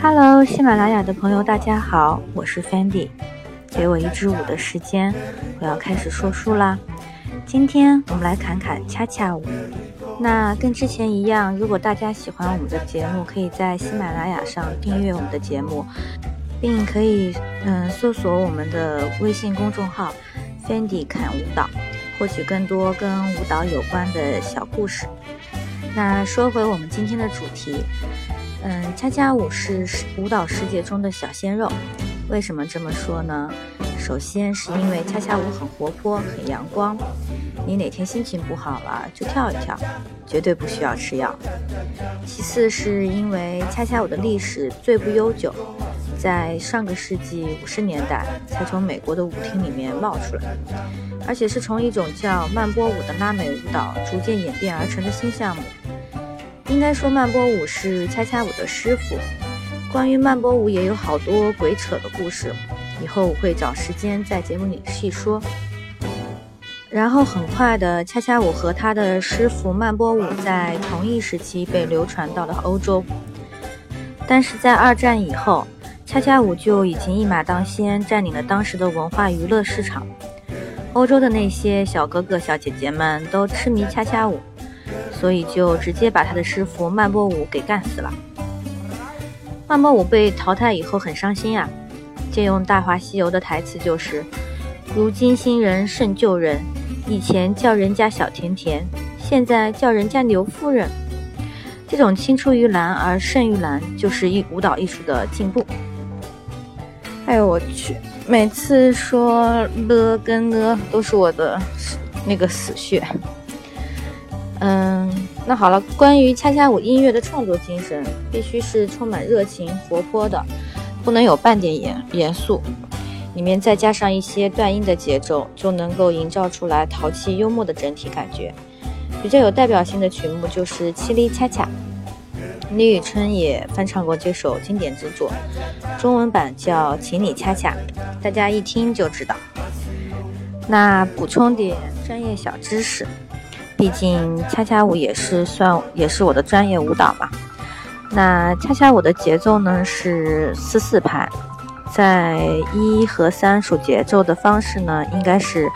Hello，喜马拉雅的朋友，大家好，我是 Fendi。给我一支舞的时间，我要开始说书啦。今天我们来侃侃恰恰舞。那跟之前一样，如果大家喜欢我们的节目，可以在喜马拉雅上订阅我们的节目，并可以嗯搜索我们的微信公众号 Fendi 侃舞蹈，获取更多跟舞蹈有关的小故事。那说回我们今天的主题。嗯，恰恰舞是舞蹈世界中的小鲜肉。为什么这么说呢？首先是因为恰恰舞很活泼、很阳光，你哪天心情不好了就跳一跳，绝对不需要吃药。其次是因为恰恰舞的历史最不悠久，在上个世纪五十年代才从美国的舞厅里面冒出来，而且是从一种叫慢波舞的拉美舞蹈逐渐演变而成的新项目。应该说，慢波舞是恰恰舞的师傅。关于慢波舞也有好多鬼扯的故事，以后我会找时间在节目里细说。然后很快的，恰恰舞和他的师傅慢波舞在同一时期被流传到了欧洲。但是在二战以后，恰恰舞就已经一马当先，占领了当时的文化娱乐市场。欧洲的那些小哥哥小姐姐们都痴迷恰恰舞。所以就直接把他的师傅曼波舞给干死了。曼波舞被淘汰以后很伤心啊，借用《大话西游》的台词就是：“如今新人胜旧人，以前叫人家小甜甜，现在叫人家牛夫人。”这种青出于蓝而胜于蓝，就是艺舞蹈艺术的进步。哎呦我去，每次说了跟呢都是我的那个死穴。嗯，那好了，关于恰恰舞音乐的创作精神，必须是充满热情、活泼的，不能有半点严严肃。里面再加上一些断音的节奏，就能够营造出来淘气幽默的整体感觉。比较有代表性的曲目就是《七里恰恰》，李宇春也翻唱过这首经典之作，中文版叫《请你恰恰》，大家一听就知道。那补充点专业小知识。毕竟恰恰舞也是算也是我的专业舞蹈嘛。那恰恰舞的节奏呢是四四拍，在一和三数节奏的方式呢应该是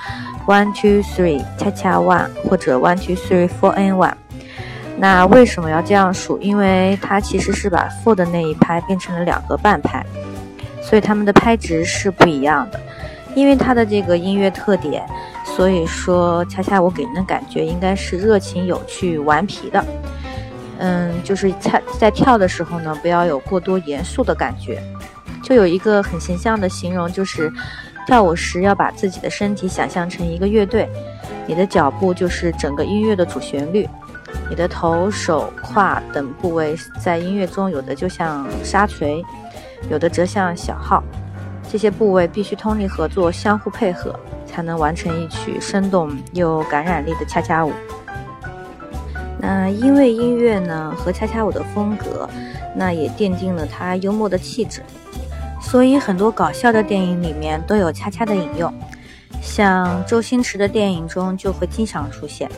one two three 恰恰 one 或者 one two three four and one。那为什么要这样数？因为它其实是把 four 的那一拍变成了两个半拍，所以它们的拍值是不一样的。因为它的这个音乐特点。所以说，恰恰我给人的感觉应该是热情、有趣、顽皮的。嗯，就是在在跳的时候呢，不要有过多严肃的感觉。就有一个很形象的形容，就是跳舞时要把自己的身体想象成一个乐队，你的脚步就是整个音乐的主旋律，你的头、手、胯等部位在音乐中有的就像沙锤，有的则像小号，这些部位必须通力合作，相互配合。才能完成一曲生动又感染力的恰恰舞。那因为音乐呢和恰恰舞的风格，那也奠定了它幽默的气质，所以很多搞笑的电影里面都有恰恰的引用，像周星驰的电影中就会经常出现。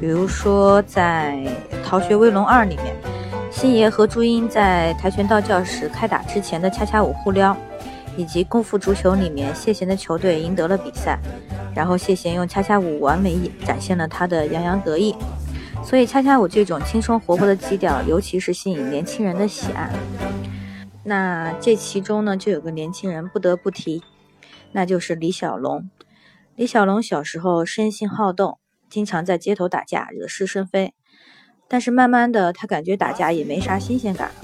比如说在《逃学威龙二》里面，星爷和朱茵在跆拳道教室开打之前的恰恰舞互撩。以及功夫足球里面，谢贤的球队赢得了比赛，然后谢贤用恰恰舞完美展现了他的洋洋得意。所以恰恰舞这种轻松活泼的基调，尤其是吸引年轻人的喜爱。那这其中呢，就有个年轻人不得不提，那就是李小龙。李小龙小时候生性好动，经常在街头打架，惹是生非。但是慢慢的，他感觉打架也没啥新鲜感了，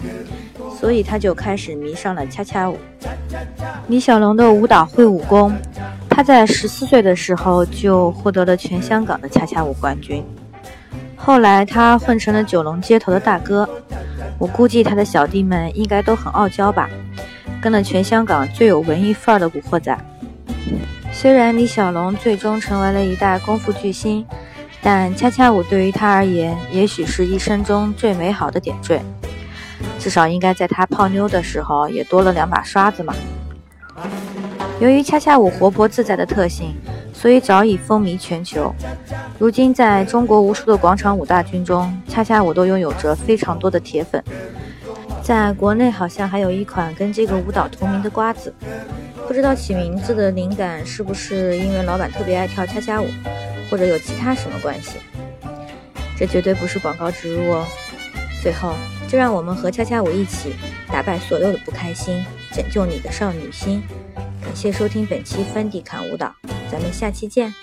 所以他就开始迷上了恰恰舞。李小龙的舞蹈会武功，他在十四岁的时候就获得了全香港的恰恰舞冠军。后来他混成了九龙街头的大哥，我估计他的小弟们应该都很傲娇吧，跟了全香港最有文艺范儿的古惑仔。虽然李小龙最终成为了一代功夫巨星。但恰恰舞对于他而言，也许是一生中最美好的点缀，至少应该在他泡妞的时候也多了两把刷子嘛。由于恰恰舞活泼自在的特性，所以早已风靡全球。如今，在中国无数的广场舞大军中，恰恰舞都拥有着非常多的铁粉。在国内好像还有一款跟这个舞蹈同名的瓜子，不知道起名字的灵感是不是因为老板特别爱跳恰恰舞，或者有其他什么关系？这绝对不是广告植入哦。最后，就让我们和恰恰舞一起打败所有的不开心，拯救你的少女心。感谢收听本期翻地侃舞蹈，咱们下期见。